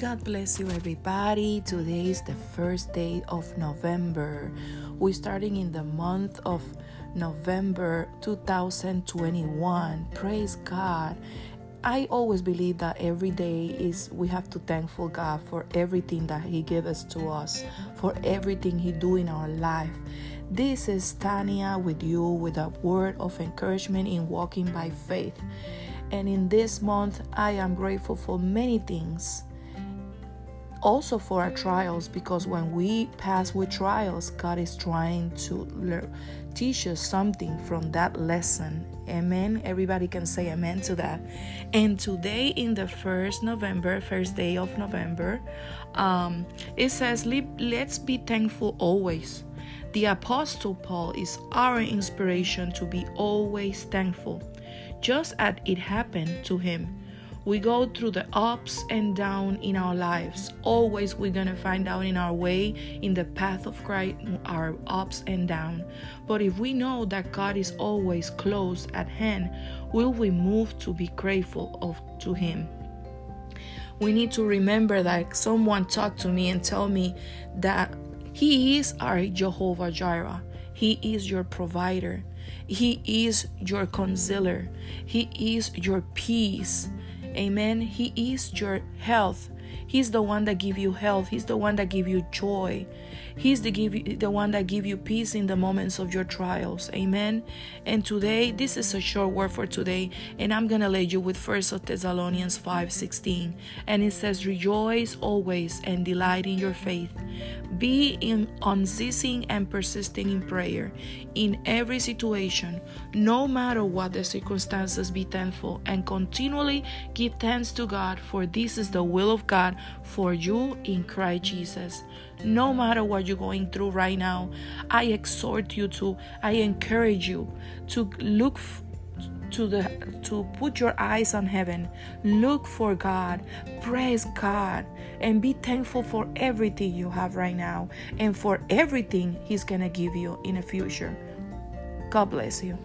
God bless you, everybody. Today is the first day of November. We're starting in the month of November 2021. Praise God. I always believe that every day is we have to thankful God for everything that He gave us to us, for everything He do in our life. This is Tania with you with a word of encouragement in walking by faith. And in this month, I am grateful for many things also for our trials because when we pass with trials god is trying to learn, teach us something from that lesson. Amen. Everybody can say amen to that. And today in the first november first day of november um, it says let's be thankful always. The apostle paul is our inspiration to be always thankful. Just as it happened to him we go through the ups and down in our lives. Always we're going to find out in our way in the path of Christ our ups and down. But if we know that God is always close at hand, will we move to be grateful of to him? We need to remember that someone talked to me and tell me that he is our Jehovah Jireh. He is your provider. He is your consoler. He is your peace. Amen. He is your health. He's the one that give you health. He's the one that give you joy. He's the give the one that give you peace in the moments of your trials. Amen. And today, this is a short word for today, and I'm gonna lead you with First Thessalonians 5:16, and it says, "Rejoice always and delight in your faith. Be in unceasing and persisting in prayer in every situation, no matter what the circumstances. Be thankful and continually give thanks to God, for this is the will of God for you in Christ Jesus." No matter what you're going through right now, I exhort you to, I encourage you to look to the to put your eyes on heaven. Look for god. Praise god. And be thankful for everything you have right now and for everything he's gonna give you in the future. God bless you